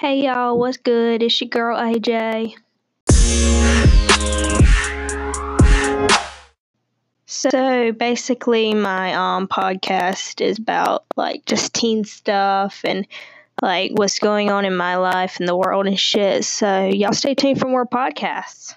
Hey y'all, what's good? It's your girl AJ. So basically, my um podcast is about like just teen stuff and like what's going on in my life and the world and shit. So y'all stay tuned for more podcasts.